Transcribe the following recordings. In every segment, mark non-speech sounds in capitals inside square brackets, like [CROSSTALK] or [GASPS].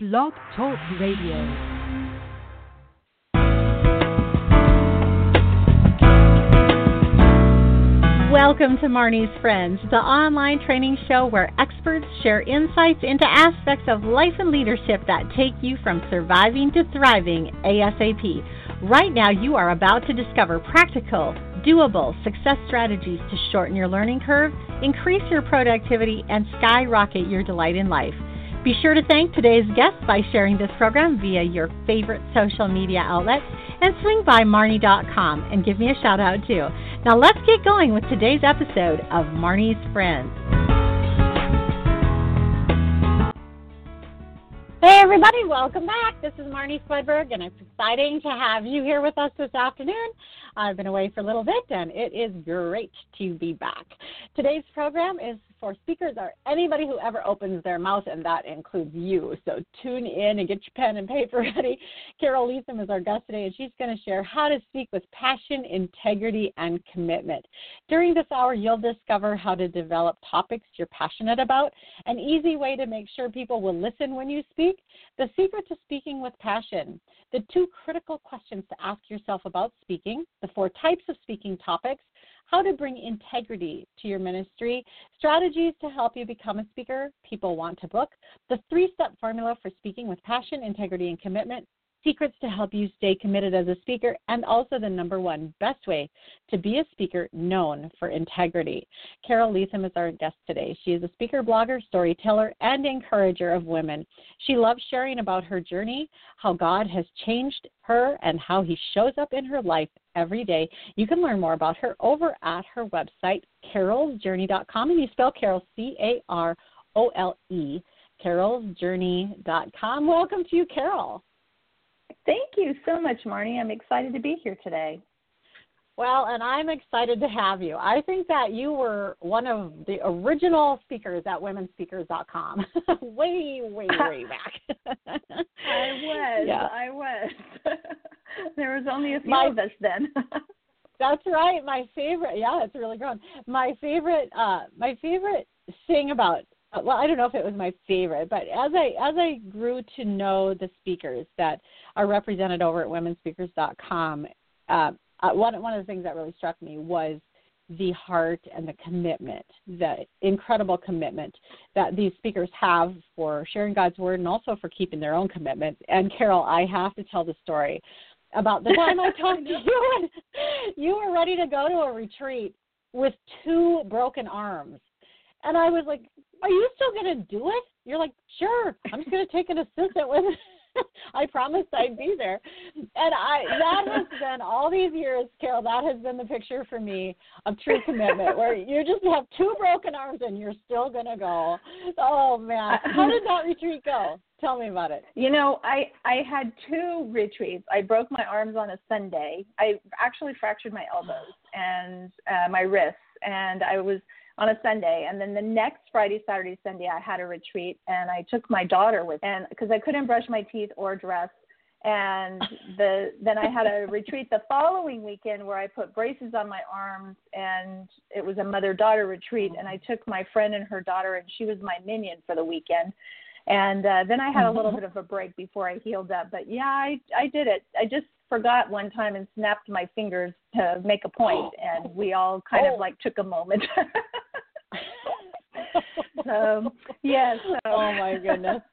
Blog Talk Radio. Welcome to Marnie's Friends, the online training show where experts share insights into aspects of life and leadership that take you from surviving to thriving ASAP. Right now, you are about to discover practical, doable success strategies to shorten your learning curve, increase your productivity, and skyrocket your delight in life. Be sure to thank today's guests by sharing this program via your favorite social media outlets and swing by Marnie.com and give me a shout out too. Now let's get going with today's episode of Marnie's Friends. Hey everybody, welcome back. This is Marnie Swedberg and it's exciting to have you here with us this afternoon. I've been away for a little bit and it is great to be back. Today's program is for speakers are anybody who ever opens their mouth, and that includes you. So tune in and get your pen and paper [LAUGHS] ready. Carole Leathem is our guest today, and she's going to share how to speak with passion, integrity, and commitment. During this hour, you'll discover how to develop topics you're passionate about, an easy way to make sure people will listen when you speak, the secret to speaking with passion, the two critical questions to ask yourself about speaking, the four types of speaking topics, how to bring integrity to your ministry, strategies to help you become a speaker people want to book, the three step formula for speaking with passion, integrity, and commitment, secrets to help you stay committed as a speaker, and also the number one best way to be a speaker known for integrity. Carole Leathem is our guest today. She is a speaker, blogger, storyteller, and encourager of women. She loves sharing about her journey, how God has changed her, and how he shows up in her life every day. You can learn more about her over at her website, carolesjourney.com, and you spell Carole C A R O L E, carolesjourney.com. Welcome to you, Carole. Thank you so much, Marnie. I'm excited to be here today. Well, and I'm excited to have you. I think that you were one of the original speakers at womenspeakers.com [LAUGHS] way, way, [LAUGHS] way back. [LAUGHS] I was. Yeah. I was. there was only a few My, of us then. that's right. My favorite. Yeah, it's really grown. My favorite. Uh, my favorite thing about well, I don't know if it was my favorite, but as I as I grew to know the speakers that are represented over at womenspeakers.com, uh, uh, one one of the things that really struck me was the heart and the commitment, the incredible commitment that these speakers have for sharing God's word and also for keeping their own commitment. And Carole, I have to tell the story about the time I talked to [LAUGHS] you and you were ready to go to a retreat with two broken arms. And I was like, Are you still gonna do it? You're like, Sure, I'm just gonna take an assistant with [LAUGHS] I promised I'd be there. And I that has [LAUGHS] been all these years, Carole, that has been the picture for me of true commitment where you just have two broken arms and you're still gonna go. Oh man. How did that retreat go? Tell me about it. You know, I I had two retreats. I broke my arms on a Sunday. I actually fractured my elbows and uh, my wrists and I was on a Sunday. And then the next Friday, Saturday, Sunday, I had a retreat and I took my daughter with, and because I couldn't brush my teeth or dress. And the [LAUGHS] then I had a retreat the following weekend where I put braces on my arms, and it was a mother daughter retreat. And I took my friend and her daughter, and she was my minion for the weekend. And uh, then I had a little mm-hmm. bit of a break before I healed up. But yeah, I I did it. I just forgot one time and snapped my fingers to make a point, and we all kind of oh. like took a moment. [LAUGHS] [LAUGHS] so yes. So. Oh my goodness. [LAUGHS]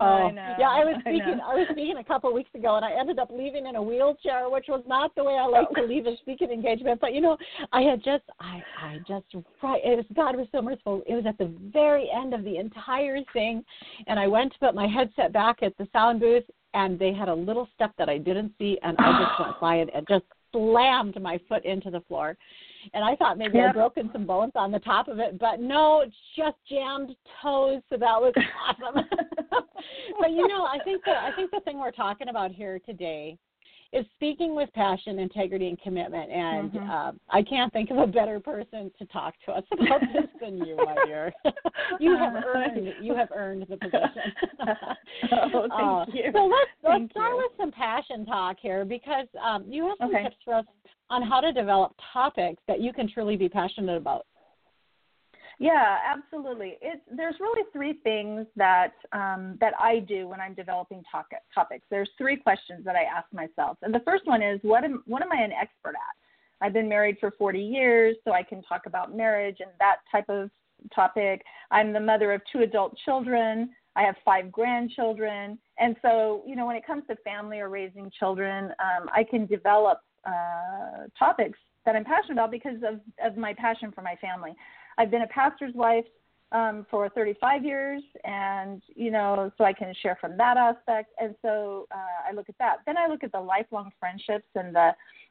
Oh, I know. Yeah, I was speaking. I, I, was speaking a couple of weeks ago, and I ended up leaving in a wheelchair, which was not the way I like to leave a speaking engagement. But you know, I had just, I, I just, right. It was God was so merciful. It was at the very end of the entire thing, and I went to put my headset back at the sound booth, and they had a little step that I didn't see, and I just went [GASPS] by it and just slammed my foot into the floor. And I thought maybe yep. I'd broken some bones on the top of it, but no, it's just jammed toes. So that was [LAUGHS] awesome. [LAUGHS] but you know, I think the I think the thing we're talking about here today is speaking with passion, integrity, and commitment. And mm-hmm. uh, I can't think of a better person to talk to us about this than you, my dear. [LAUGHS] you have earned you have earned the position. [LAUGHS] oh, thank uh, you. So let's thank let's start you. with some passion talk here because um, you have some okay. tips for us on how to develop topics that you can truly be passionate about. Yeah, absolutely. It's there's really three things that um, that I do when I'm developing topic, topics. There's three questions that I ask myself, and the first one is what am what am I an expert at? I've been married for 40 years, so I can talk about marriage and that type of topic. I'm the mother of two adult children. I have five grandchildren, and so you know when it comes to family or raising children, um, I can develop uh, topics that I'm passionate about because of, of my passion for my family. I've been a pastor's wife um, for 35 years, and you know, so I can share from that aspect. And so uh, I look at that. Then I look at the lifelong friendships and the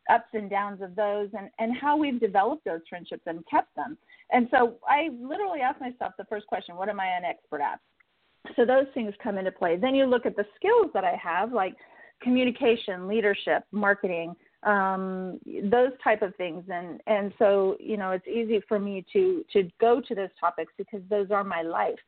ups and downs of those, and and how we've developed those friendships and kept them. And so I literally ask myself the first question: What am I an expert at? So those things come into play. Then you look at the skills that I have, like communication, leadership, marketing, um, those type of things. And and so you know it's easy for me to to go to those topics because those are my life.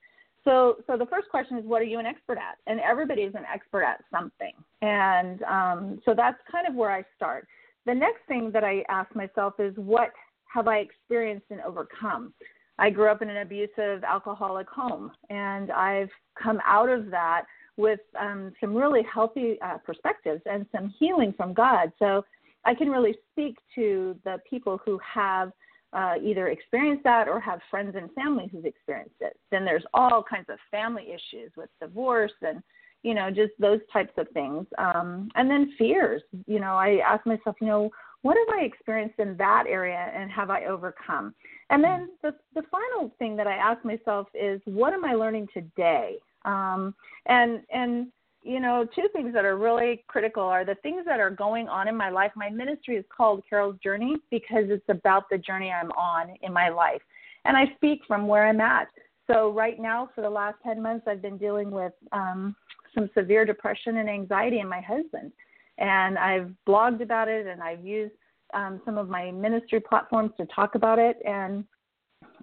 So so the first question is what are you an expert at? And everybody is an expert at something. And um, so that's kind of where i start. The next thing that i ask myself is what have i experienced and overcome? I grew up in an abusive alcoholic home and i've come out of that with um, some really healthy uh, perspectives and some healing from god. So I can really speak to the people who have uh, either experienced that or have friends and family who've experienced it. Then there's all kinds of family issues with divorce and you know just those types of things. Um, and then fears. You know, I ask myself, you know, what have I experienced in that area and have I overcome? And then the the final thing that I ask myself is, what am I learning today? Um, and and you know, two things that are really critical are the things that are going on in my life. My ministry is called Carole's Journey because it's about the journey I'm on in my life. And I speak from where I'm at. So, right now, for the last 10 months, I've been dealing with um, some severe depression and anxiety in my husband. And I've blogged about it and I've used um, some of my ministry platforms to talk about it. And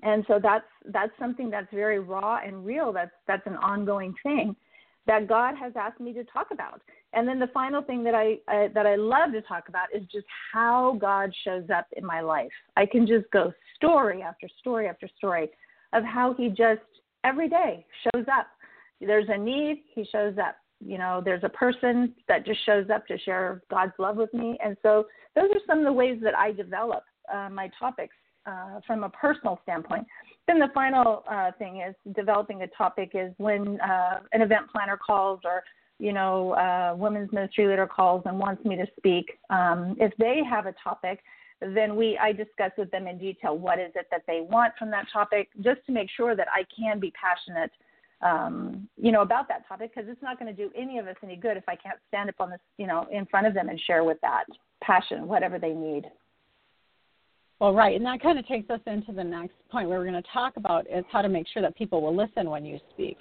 and so that's that's something that's very raw and real. That's that's an ongoing thing that God has asked me to talk about. And then the final thing that I, that I love to talk about is just how God shows up in my life. I can just go story after story after story of how he just every day shows up. There's a need, he shows up. You know, there's a person that just shows up to share God's love with me. And so those are some of the ways that I develop uh, my topics uh, from a personal standpoint. Then the final uh, thing is developing a topic is when uh, an event planner calls or you know uh, women's ministry leader calls and wants me to speak. Um, if they have a topic, then we I discuss with them in detail what is it that they want from that topic, just to make sure that I can be passionate. Um, you know about that topic because it's not going to do any of us any good if I can't stand up on this, you know, in front of them and share with that passion, whatever they need. Well, right, and that kind of takes us into the next point where we're going to talk about is how to make sure that people will listen when you speak.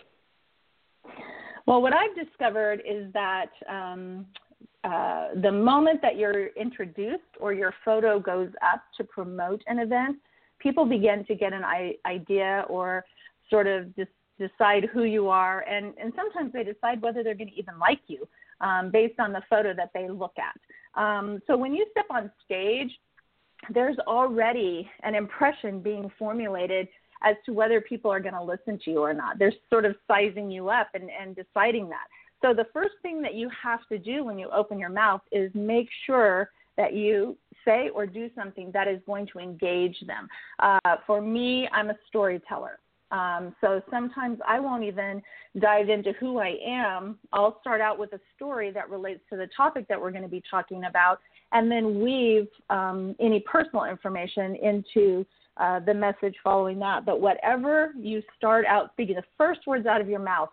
Well, what I've discovered is that um, uh, the moment that you're introduced or your photo goes up to promote an event, people begin to get an idea or sort of dis- decide who you are, and, and sometimes they decide whether they're going to even like you um, based on the photo that they look at. Um, so when you step on stage, there's already an impression being formulated as to whether people are going to listen to you or not. They're sort of sizing you up and, and deciding that. So the first thing that you have to do when you open your mouth is make sure that you say or do something that is going to engage them. Uh, for me, I'm a storyteller. Um, so sometimes I won't even dive into who I am. I'll start out with a story that relates to the topic that we're going to be talking about, and then weave um, any personal information into uh, the message following that. But whatever you start out speaking, the first words out of your mouth,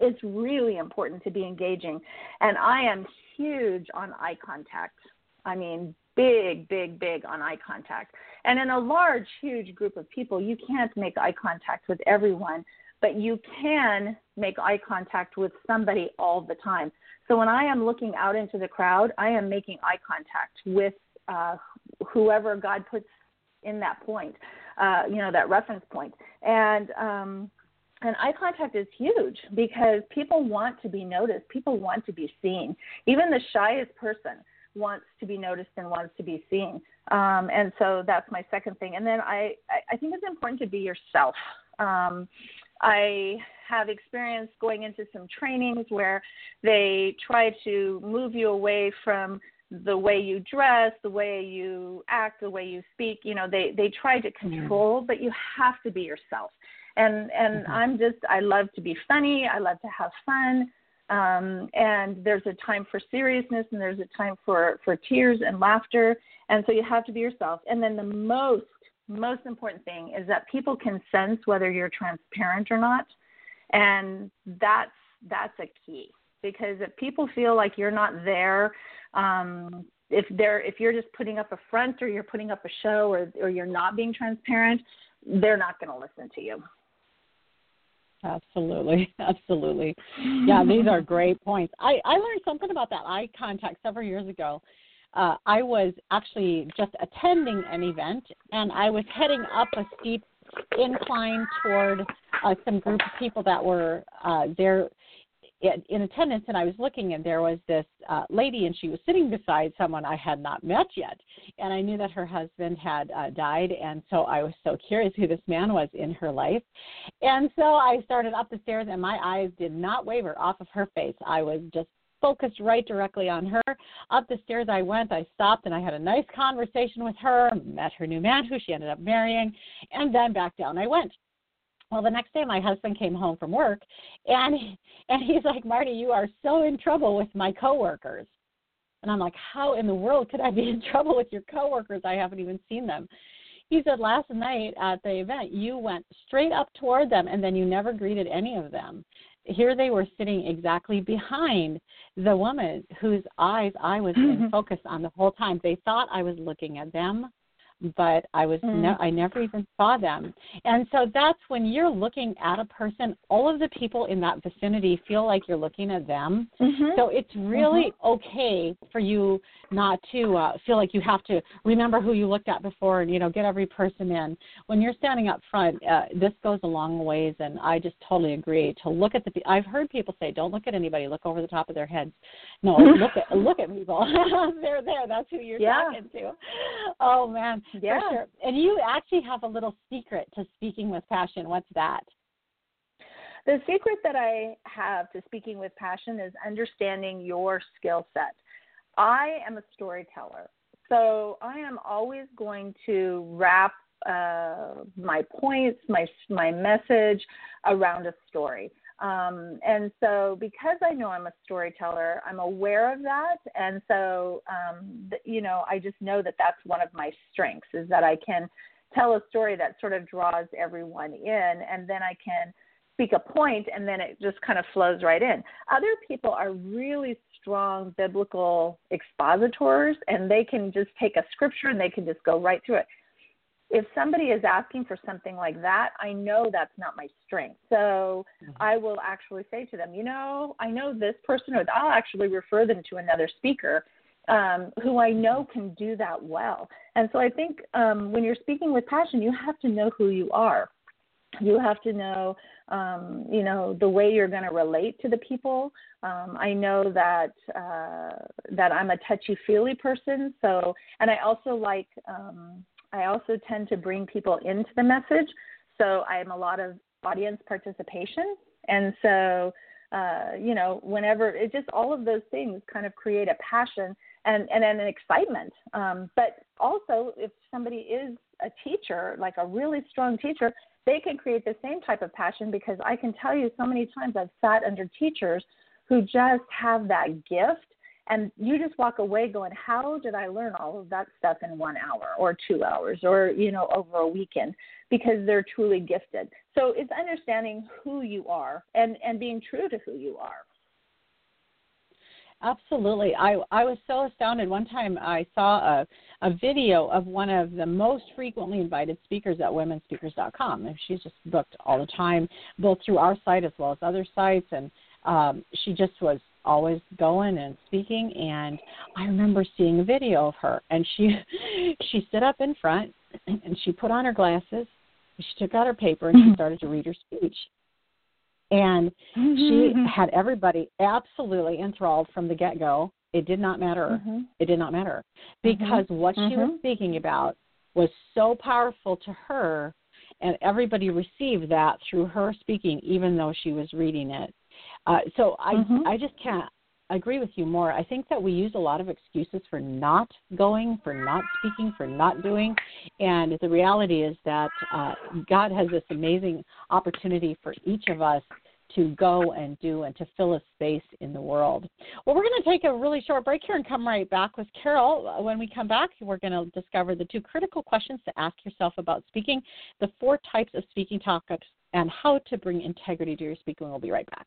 it's really important to be engaging. And I am huge on eye contact. I mean, big, big, big on eye contact. And in a large, huge group of people, you can't make eye contact with everyone, but you can make eye contact with somebody all the time. So when I am looking out into the crowd, I am making eye contact with uh, whoever God puts in that point, uh, you know, that reference point. And um, and eye contact is huge because people want to be noticed. People want to be seen. Even the shyest person wants to be noticed and wants to be seen. Um, and so that's my second thing. And then I, I think it's important to be yourself. Um, I have experience going into some trainings where they try to move you away from the way you dress, the way you act, the way you speak. You know, they they try to control, but you have to be yourself. And and mm-hmm. I'm just I love to be funny. I love to have fun. Um, and there's a time for seriousness and there's a time for for tears and laughter. And so you have to be yourself. And then the most most important thing is that people can sense whether you're transparent or not. And that's that's a key because if people feel like you're not there, um, if they're if you're just putting up a front or you're putting up a show or or you're not being transparent, they're not going to listen to you. Absolutely, [LAUGHS] absolutely. Yeah, these are [LAUGHS] great points. I I learned something about that eye contact several years ago. Uh, I was actually just attending an event, and I was heading up a steep incline toward uh, some group of people that were uh, there in attendance and I was looking and there was this uh, lady and she was sitting beside someone I had not met yet. And I knew that her husband had uh, died and so I was so curious who this man was in her life. And so I started up the stairs and my eyes did not waver off of her face. I was just focused right directly on her up the stairs I went I stopped and I had a nice conversation with her met her new man who she ended up marrying and then back down I went well, the next day my husband came home from work and and he's like, "Marty, you are so in trouble with my coworkers." And I'm like, "How in the world could I be in trouble with your coworkers? I haven't even seen them." He said, "Last night at the event, you went straight up toward them and then you never greeted any of them." Here they were sitting exactly behind the woman whose eyes I was mm-hmm. in focus on the whole time. They thought I was looking at them but I was mm. no, I never even saw them. And so that's when you're looking at a person, all of the people in that vicinity feel like you're looking at them. Mm-hmm. So it's really mm-hmm. okay for you not to uh, feel like you have to remember who you looked at before and you know get every person in. When you're standing up front, uh, this goes a long ways, and I just totally agree to look at the. I've heard people say, "Don't look at anybody. Look over the top of their heads." No, look at [LAUGHS] look at people. [LAUGHS] They're there. That's who you're yeah. talking to. Oh man, yeah. Sure. And you actually have a little secret to speaking with passion. What's that? The secret that I have to speaking with passion is understanding your skill set. I am a storyteller. So I am always going to wrap uh, my points, my my message around a story. Um, and so, because I know I'm a storyteller, I'm aware of that, and so um, th- you know, I just know that that's one of my strengths is that I can tell a story that sort of draws everyone in, and then I can speak a point, and then it just kind of flows right in. Other people are really strong biblical expositors, and they can just take a scripture and they can just go right through it if somebody is asking for something like that, I know that's not my strength. So mm-hmm. I will actually say to them, you know, I know this person, or I'll actually refer them to another speaker um, who I know can do that well. And so I think um, when you're speaking with passion, you have to know who you are. You have to know, um, you know, the way you're going to relate to the people. Um, I know that uh, that I'm a touchy feely person, so and I also like um, I also tend to bring people into the message. So I am a lot of audience participation. And so, uh, you know, whenever it just all of those things kind of create a passion and, and, an excitement. Um, but also, if somebody is a teacher, like a really strong teacher, they can create the same type of passion because I can tell you so many times I've sat under teachers who just have that gift and you just walk away going how did i learn all of that stuff in one hour or two hours or you know over a weekend because they're truly gifted so it's understanding who you are and and being true to who you are Absolutely. I I was so astounded. One time I saw a a video of one of the most frequently invited speakers at womenspeakers.com. And she's just booked all the time, both through our site as well as other sites. And um, she just was always going and speaking and I remember seeing a video of her and she [LAUGHS] she stood up in front and she put on her glasses, she took out her paper and she mm-hmm. started to read her speech. And she mm-hmm. had everybody absolutely enthralled from the get go. it did not matter. Mm-hmm. It did not matter because Mhm. what she was Mhm. speaking about was so powerful to her, and everybody received that through her speaking, even though she was reading it. Uh, so I Mhm. I just can't agree with you more. I think that we use a lot of excuses for not going, for not speaking, for not doing, and the reality is that uh, God has this amazing opportunity for each of us to go and do and to fill a space in the world. Well, we're going to take a really short break here and come right back with Carole. When we come back, we're going to discover the two critical questions to ask yourself about speaking, the four types of speaking topics, and how to bring integrity to your speaking. We'll be right back.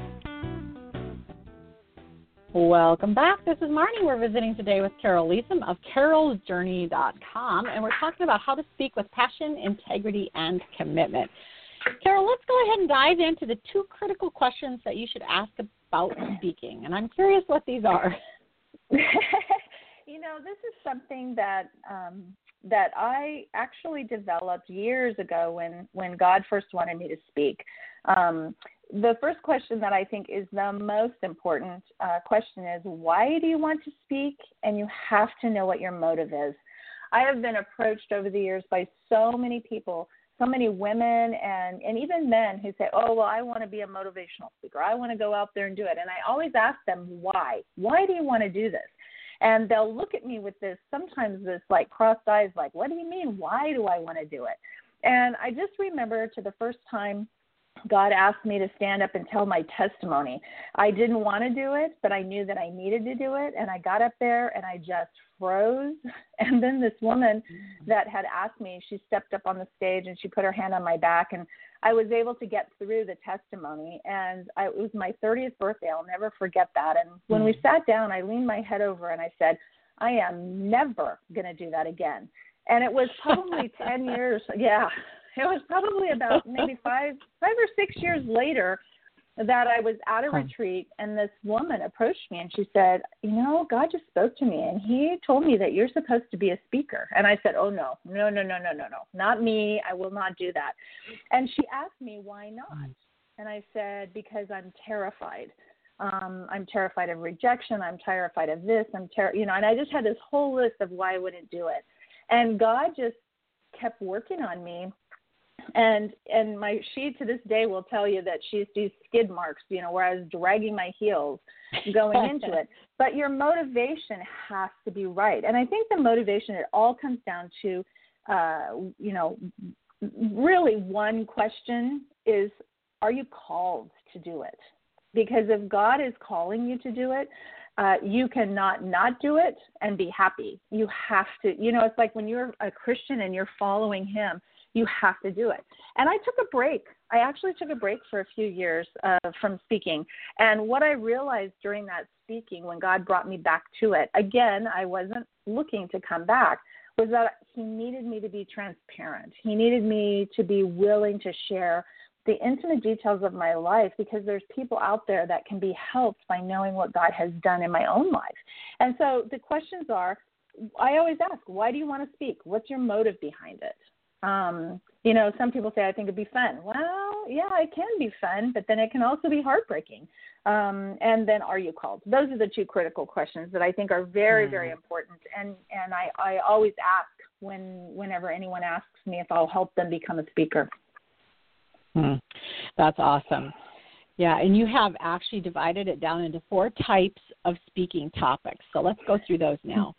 Welcome back. This is Marnie. We're visiting today with Carole Leathem of carolesjourney.com, and we're talking about how to speak with passion, integrity, and commitment. Carole, let's go ahead and dive into the two critical questions that you should ask about speaking. And I'm curious what these are. [LAUGHS] [LAUGHS] you know, this is something that um, that I actually developed years ago when when God first wanted me to speak. Um, the first question that I think is the most important uh, question is why do you want to speak? And you have to know what your motive is. I have been approached over the years by so many people, so many women and, and even men who say, Oh, well, I want to be a motivational speaker. I want to go out there and do it. And I always ask them, Why? Why do you want to do this? And they'll look at me with this, sometimes this like crossed eyes, like, What do you mean? Why do I want to do it? And I just remember to the first time God asked me to stand up and tell my testimony. I didn't want to do it, but I knew that I needed to do it. And I got up there and I just froze. [LAUGHS] And then this woman that had asked me, she stepped up on the stage and she put her hand on my back. And I was able to get through the testimony. And I, it was my 30th birthday. I'll never forget that. And when we hmm. sat down, I leaned my head over and I said, I am never going to do that again. And it was probably [LAUGHS] 10 years. Yeah it was probably about maybe five five or six years later that I was at a retreat and this woman approached me and she said, "You know, God just spoke to me and he told me that you're supposed to be a speaker." And I said, "Oh no. No, no, no, no, no, no. Not me. I will not do that." And she asked me, "Why not?" Hmm. And I said, "Because I'm terrified." Um, I'm terrified of rejection. I'm terrified of this. I'm ter- you know, and I just had this whole list of why I wouldn't do it. And God just kept working on me and and my she to this day will tell you that she sees skid marks you know where i was dragging my heels going into it. [LAUGHS] But your motivation has to be right. And i think the motivation it all comes down to uh you know really one question is are you called to do it? Because if god is calling you to do it uh, you cannot not do it and be happy. You have to, you know, it's like when you're a Christian and you're following Him, you have to do it. And I took a break. I actually took a break for a few years uh, from speaking. And what I realized during that speaking, when God brought me back to it, again, I wasn't looking to come back, was that He needed me to be transparent. He needed me to be willing to share the intimate details of my life because there's people out there that can be helped by knowing what God has done in my own life. And so the questions are I always ask, why do you want to speak? What's your motive behind it? Um, you know, some people say I think it'd be fun. Well, yeah, it can be fun, but then it can also be heartbreaking. Um, and then, are you called? Those are the two critical questions that I think are very, mm. very important. And and I I always ask when whenever anyone asks me if I'll help them become a speaker. Hmm. That's awesome. Yeah, and you have actually divided it down into four types of speaking topics. So let's go through those now.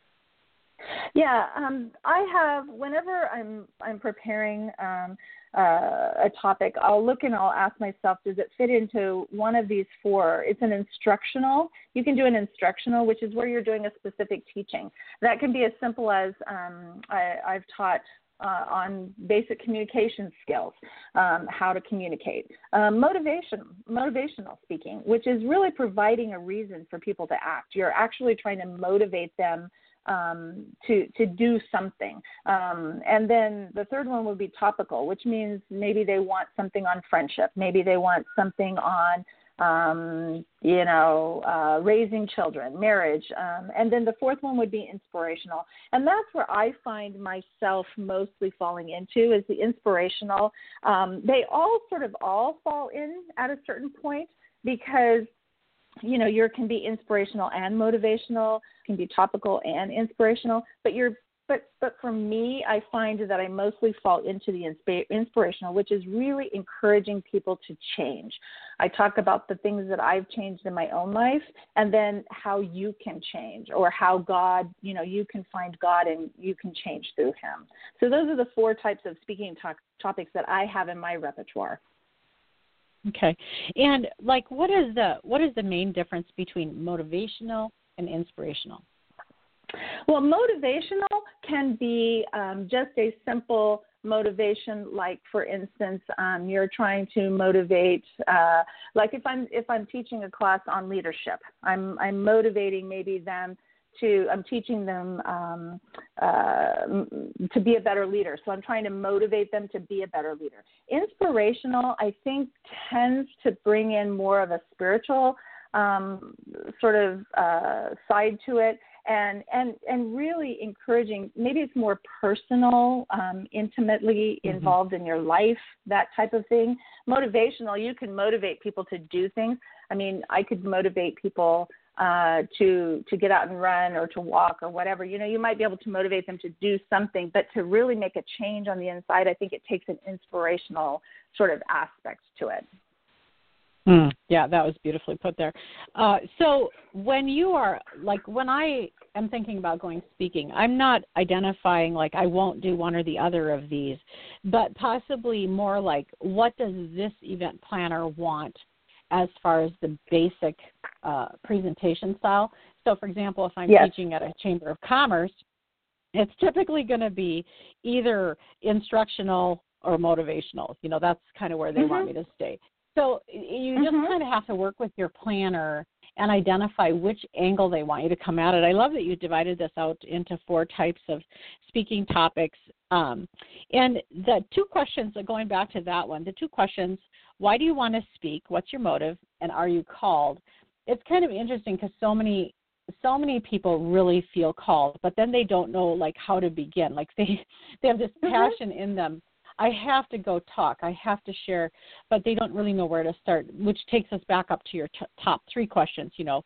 Yeah, um, I have. Whenever I'm I'm preparing um, uh, a topic, I'll look and I'll ask myself, does it fit into one of these four? It's an instructional. You can do an instructional, which is where you're doing a specific teaching. That can be as simple as um, I, I've taught uh, on basic communication skills, um, how to communicate. Um, motivation, motivational speaking, which is really providing a reason for people to act. You're actually trying to motivate them um, to to do something. Um, and then the third one would be topical, which means maybe they want something on friendship, maybe they want something on um, you know, uh, raising children, marriage. Um, and then the fourth one would be inspirational. And that's where I find myself mostly falling into is the inspirational. Um, they all sort of all fall in at a certain point because you know, your can be inspirational and motivational, can be topical and inspirational, but you're but but for me, I find that I mostly fall into the insp- inspirational, which is really encouraging people to change. I talk about the things that I've changed in my own life, and then how you can change, or how God, you know, you can find God and you can change through Him. So those are the four types of speaking to- topics that I have in my repertoire. Okay, and like, what is the what is the main difference between motivational and inspirational? Well, motivational can be um, just a simple motivation like for instance um, you're trying to motivate uh, like if i'm if i'm teaching a class on leadership i'm i'm motivating maybe them to i'm teaching them um, uh, to be a better leader. So i'm trying to motivate them to be a better leader. Inspirational i think tends to bring in more of a spiritual um, sort of uh, side to it and and and really encouraging maybe it's more personal um, intimately mm-hmm. involved in your life that type of thing. Motivational you can motivate people to do things. I mean i could motivate people uh, to to get out and run or to walk or whatever you know you might be able to motivate them to do something but to really make a change on the inside i think it takes an inspirational sort of aspect to it Mm, yeah, that was beautifully put there. Uh, so when you are like when I am thinking about going speaking, I'm not identifying like I won't do one or the other of these, but possibly more like what does this event planner want as far as the basic uh, presentation style. So, for example, if I'm yes. teaching at a chamber of commerce, it's typically going to be either instructional or motivational. You know, that's kind of where they mm-hmm. want me to stay. So you just mm-hmm. kind of have to work with your planner and identify which angle they want you to come at it. I love that you divided this out into four types of speaking topics. Um, and the two questions, going back to that one, the two questions why do you want to speak? What's your motive? And are you called? It's kind of interesting because so many so many people really feel called but then they don't know like how to begin like they [LAUGHS] they have this mm-hmm. passion in them I have to go talk. I have to share, but they don't really know where to start, which takes us back up to your t- top three questions. You know,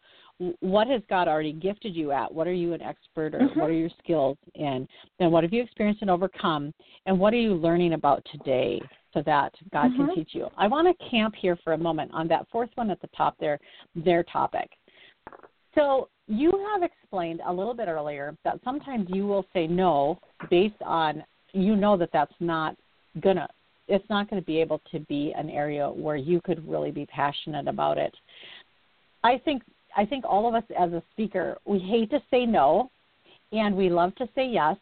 what has God already gifted you at? What are you an expert or mm-hmm. what are your skills in? Then what have you experienced and overcome? And what are you learning about today so that God mm-hmm. can teach you? I want to camp here for a moment on that fourth one at the top there, their topic. So you have explained a little bit earlier that sometimes you will say no based on you know that that's not gonna it's not going to be able to be an area where you could really be passionate about it. I think I think all of us as a speaker, we hate to say no and we love to say yes,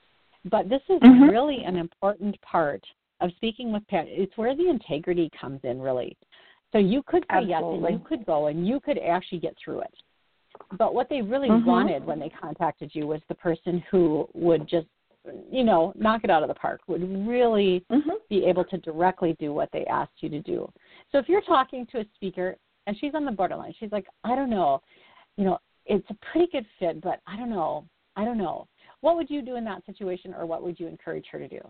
but this is mm-hmm. really an important part of speaking with parents. It's where the integrity comes in really. So you could say Absolutely. yes and you could go and you could actually get through it. But what they really mm-hmm. wanted when they contacted you was the person who would just you know, knock it out of the park, would really mm-hmm. be able to directly do what they asked you to do. So if you're talking to a speaker and she's on the borderline, she's like, I don't know, you know, it's a pretty good fit, but I don't know, I don't know. What would you do in that situation, or what would you encourage her to do?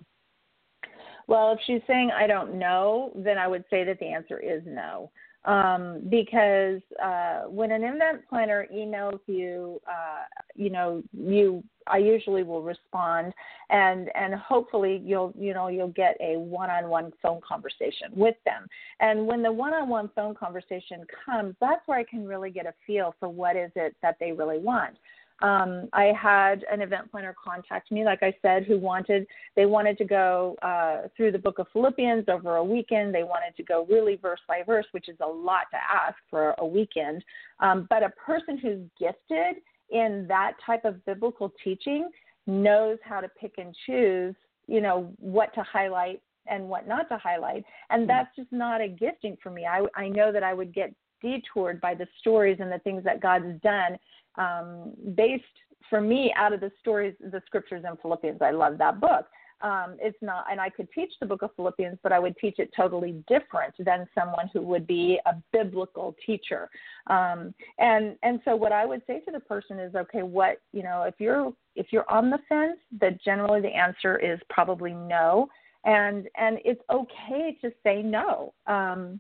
Well, if she's saying I don't know, then I would say that the answer is no um, because uh, when an event planner emails you, uh, you know, you I usually will respond, and and hopefully you'll you know you'll get a one-on-one phone conversation with them. And when the one-on-one phone conversation comes, that's where I can really get a feel for what is it that they really want. Um, I had an event planner contact me, like I said, who wanted they wanted to go uh, through the Book of Philippians over a weekend. They wanted to go really verse by verse, which is a lot to ask for a weekend. Um, but a person who's gifted in that type of biblical teaching knows how to pick and choose you know what to highlight and what not to highlight and mm-hmm. that's just not a gifting for me i i know that i would get detoured by the stories and the things that god's done um based for me out of the stories the scriptures in philippians i love that book um, it's not, and I could teach the book of Philippians, but I would teach it totally different than someone who would be a biblical teacher. Um, and and so what I would say to the person is, okay, what you know, if you're if you're on the fence, that generally the answer is probably no, and and it's okay to say no. Um,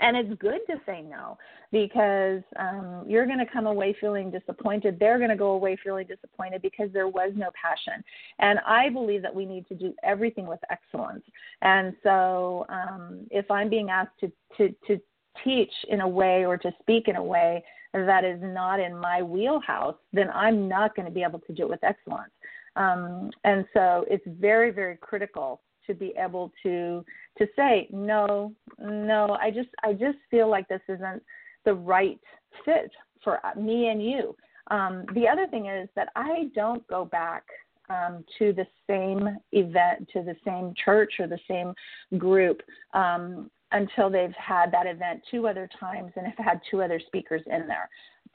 and it's good to say no because um, you're going to come away feeling disappointed. They're going to go away feeling disappointed because there was no passion. And I believe that we need to do everything with excellence. And so um, if I'm being asked to, to, to teach in a way or to speak in a way that is not in my wheelhouse, then I'm not going to be able to do it with excellence. Um, and so it's very, very critical to be able to to say no no i just i just feel like this isn't the right fit for me and you. Um, the other thing is that i don't go back um, to the same event to the same church or the same group um, until they've had that event two other times and have had two other speakers in there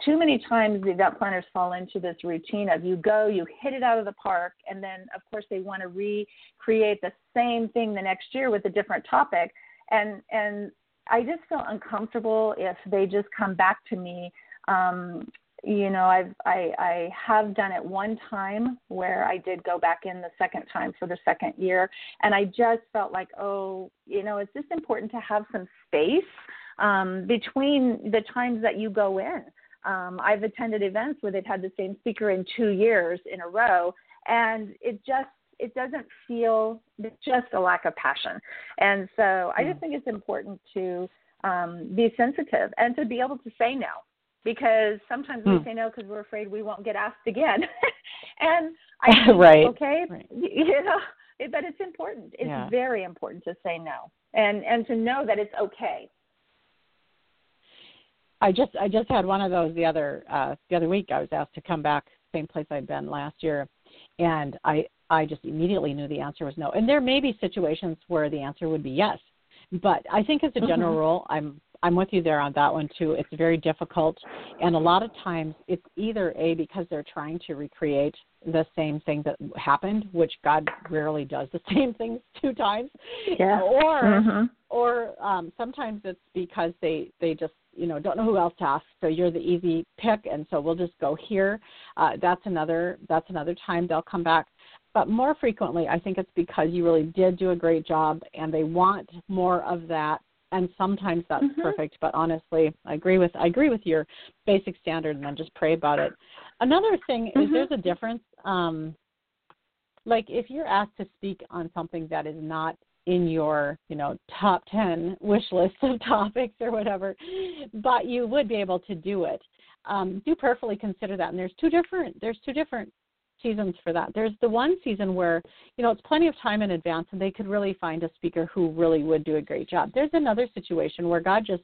too many times the event planners fall into this routine of you go, you hit it out of the park, and then of course they want to recreate the same thing the next year with a different topic. And and I just feel uncomfortable if they just come back to me. Um, you know, I've I, I have done it one time where I did go back in the second time for the second year, and I just felt like, oh, you know, it's just important to have some space um, between the times that you go in. Um, I've attended events where they've had the same speaker in two years in a row, and it just it doesn't feel it's just a lack of passion. And so I just hmm. think it's important to um, be sensitive and to be able to say no because sometimes we hmm. say no because we're afraid we won't get asked again. [LAUGHS] and I [LAUGHS] right. okay, right. [LAUGHS] you know, but it's important. It's yeah. very important to say no and and to know that it's okay I just I just had one of those the other uh, the other week. I was asked to come back same place I'd been last year, and I I just immediately knew the answer was no. And there may be situations where the answer would be yes, but I think as a general mm-hmm. rule, I'm I'm with you there on that one too. It's very difficult, and a lot of times it's either a because they're trying to recreate the same thing that happened, which God rarely does the [LAUGHS] same things two times, yeah. or mm-hmm. or um, sometimes it's because they they just you know don't know who else to ask so you're the easy pick and so we'll just go here uh, that's another that's another time they'll come back but more frequently i think it's because you really did do a great job and they want more of that and sometimes that's mm-hmm. perfect but honestly i agree with i agree with your basic standard and then just pray about it another thing mm-hmm. is there's a difference um like if you're asked to speak on something that is not in your you know top 10 wish list of [LAUGHS] topics or whatever but you would be able to do it. Um, do prayerfully consider that and there's two different there's two different seasons for that. There's the one season where you know it's plenty of time in advance and they could really find a speaker who really would do a great job. There's another situation where god just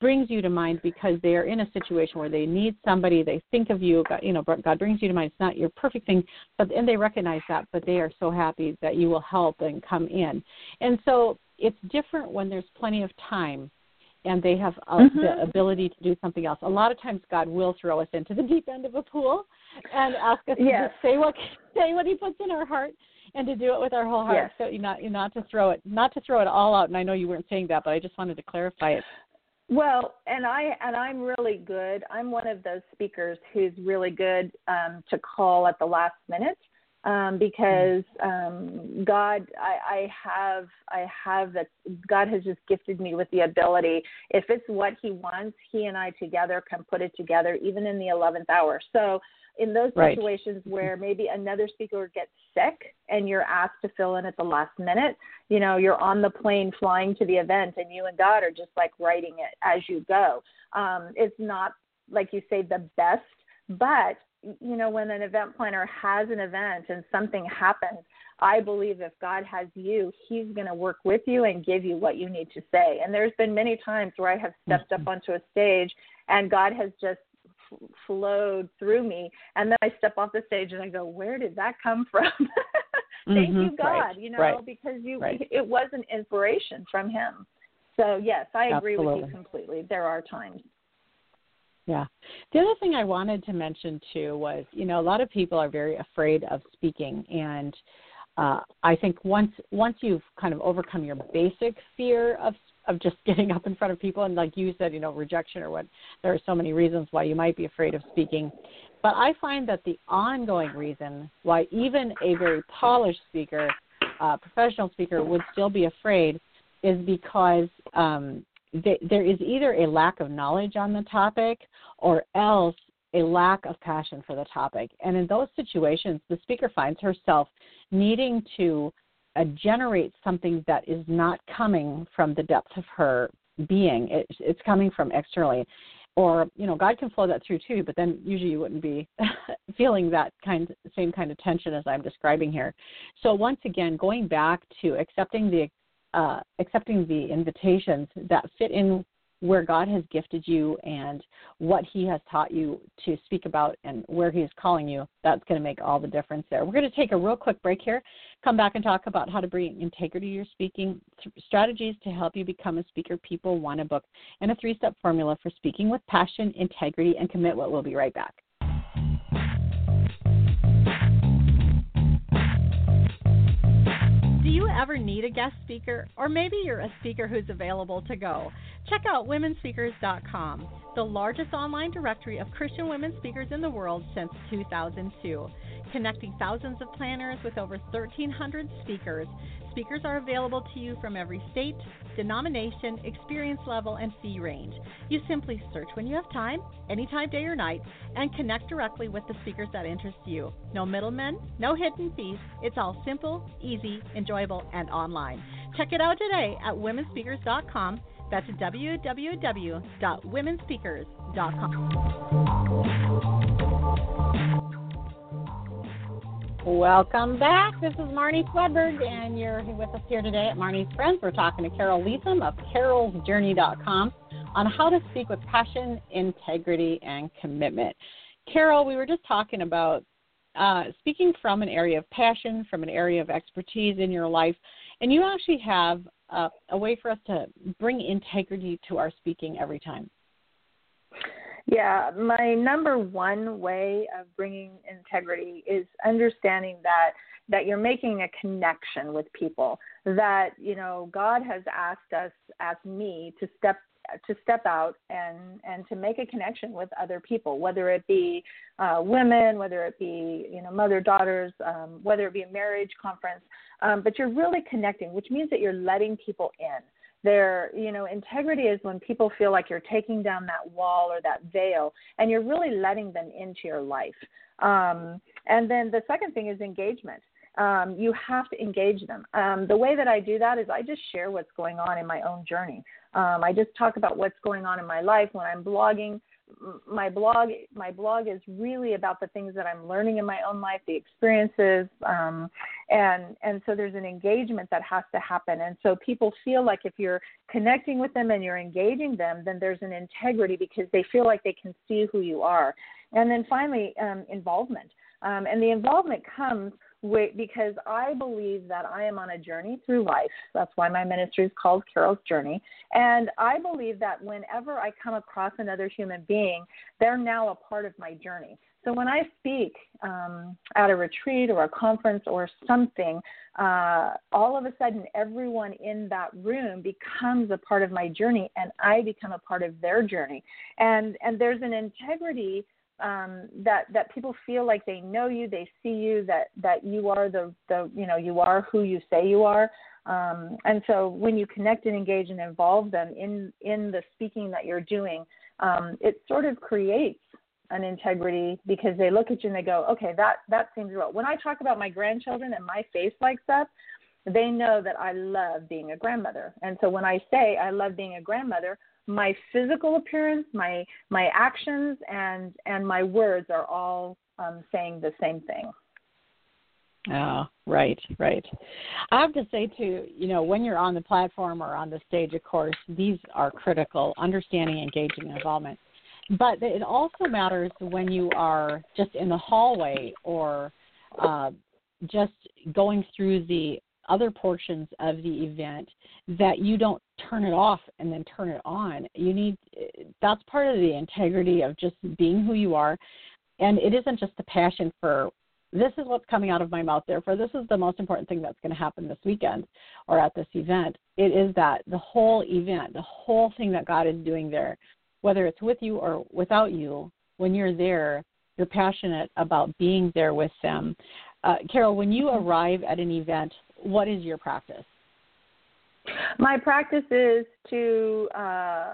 brings you to mind because they are in a situation where they need somebody. They think of you. God, you know, God brings you to mind. It's not your perfect thing, but and they recognize that. But they are so happy that you will help and come in. And so it's different when there's plenty of time and they have uh, mm-hmm. the ability to do something else. A lot of times, God will throw us into the deep end of a pool and ask us yes. to say what [LAUGHS] say what He puts in our heart and to do it with our whole heart. Yes. So you not you not to throw it not to throw it all out. And I know you weren't saying that, but I just wanted to clarify it. Well, and I and I'm really good. I'm one of those speakers who's really good um, to call at the last minute um, because um, God, I, I have I have that God has just gifted me with the ability. If it's what He wants, He and I together can put it together, even in the eleventh hour. So in those right. situations where maybe another speaker gets sick and you're asked to fill in at the last minute, you know, you're on the plane flying to the event and you and God are just like writing it as you go. Um, it's not, like you say, the best, but, you know, when an event planner has an event and something happens, I believe if God has you, He's going to work with you and give you what you need to say. And there's been many times where I have stepped up mm-hmm. onto a stage and God has just flowed through me and then i step off the stage and i go where did that come from [LAUGHS] thank mm-hmm. you, God, right. you know, right. because you right. it was an inspiration from Him. So yes, I agree Absolutely. with you completely. There are times. Yeah. The other thing I wanted to mention too was, you know, a lot of people are very afraid of speaking and uh, I think once once you've kind of overcome your basic fear of of just [LAUGHS] getting up in front of people and like you said, you know, rejection or what there are so many reasons why you might be afraid of speaking. But I find that the ongoing reason why even a very polished speaker, uh, professional speaker would still be afraid is because um, there is either a lack of knowledge on the topic or else a lack of passion for the topic. And in those situations, the speaker finds herself needing to uh, generate something that is not coming from the depth of her being. It, it's coming from externally. Or, you know, God can flow that through too, but then usually you wouldn't be [LAUGHS] feeling that kind same kind of tension as I'm describing here. So once again, going back to accepting the uh, accepting the invitations that fit in where God has gifted you and what He has taught you to speak about and where He is calling you, that's going to make all the difference there. We're going to take a real quick break here, come back and talk about how to bring integrity to your speaking, strategies to help you become a speaker people want a book, and a three step formula for speaking with passion, integrity, and commitment. We'll be right back. Do you ever need a guest speaker? Or maybe you're a speaker who's available to go? Check out womenspeakers.com, the largest online directory of Christian women speakers in the world since 2002. Connecting thousands of planners with over 1,300 speakers, speakers are available to you from every state, denomination, experience level, and fee range. You simply search when you have time, anytime, day or night, and connect directly with the speakers that interest you. No middlemen, no hidden fees. It's all simple, easy, enjoyable, and online. Check it out today at womenspeakers.com. That's www.womenspeakers.com. Welcome back. This is Marnie Swedberg, and you're with us here today at Marnie's Friends. We're talking to Carole Leathem of carolesjourney.com on how to speak with passion, integrity, and commitment. Carole, we were just talking about uh, speaking from an area of passion, from an area of expertise in your life, and you actually have uh, a way for us to bring integrity to our speaking every time. Yeah, my number one way of bringing integrity is understanding that that you're making a connection with people. That you know God has asked us, asked me to step to step out and and to make a connection with other people, whether it be uh, women, whether it be you know mother daughters, um, whether it be a marriage conference, um, but you're really connecting, which means that you're letting people in there you know integrity is when people feel like you're taking down that wall or that veil and you're really letting them into your life. Um, and then the second thing is engagement. Um, you have to engage them. Um, the way that i do that is i just share what's going on in my own journey. Um, i just talk about what's going on in my life when i'm blogging my blog my blog is really about the things that I'm learning in my own life, the experiences, um, and and so there's an engagement that has to happen. And so people feel like if you're connecting with them and you're engaging them, then there's an integrity because they feel like they can see who you are. And then finally, um, involvement. Um, and the involvement comes because I believe that I am on a journey through life. That's why my ministry is called Carole's Journey. And I believe that whenever I come across another human being, they're now a part of my journey. So when I speak um, at a retreat or a conference or something, uh, all of a sudden everyone in that room becomes a part of my journey, and I become a part of their journey. And and there's an integrity um, that that people feel like they know you, they see you, that that you are the the you know you are who you say you are. Um, and so when you connect and engage and involve them in in the speaking that you're doing, um, it sort of creates an integrity because they look at you and they go, okay, that that seems real. When I talk about my grandchildren and my face lights up, they know that I love being a grandmother. And so when I say I love being a grandmother, my physical appearance, my my actions, and and my words are all um, saying the same thing. Oh, right, right. I have to say too, you know, when you're on the platform or on the stage, of course, these are critical: understanding, engaging, involvement. But it also matters when you are just in the hallway or uh, just going through the other portions of the event that you don't turn it off and then turn it on. You need that's part of the integrity of just being who you are. And it isn't just the passion for this is what's coming out of my mouth therefore this is the most important thing that's going to happen this weekend or at this event it is that the whole event the whole thing that god is doing there whether it's with you or without you when you're there you're passionate about being there with them uh, carole when you arrive at an event what is your practice? My practice is to uh,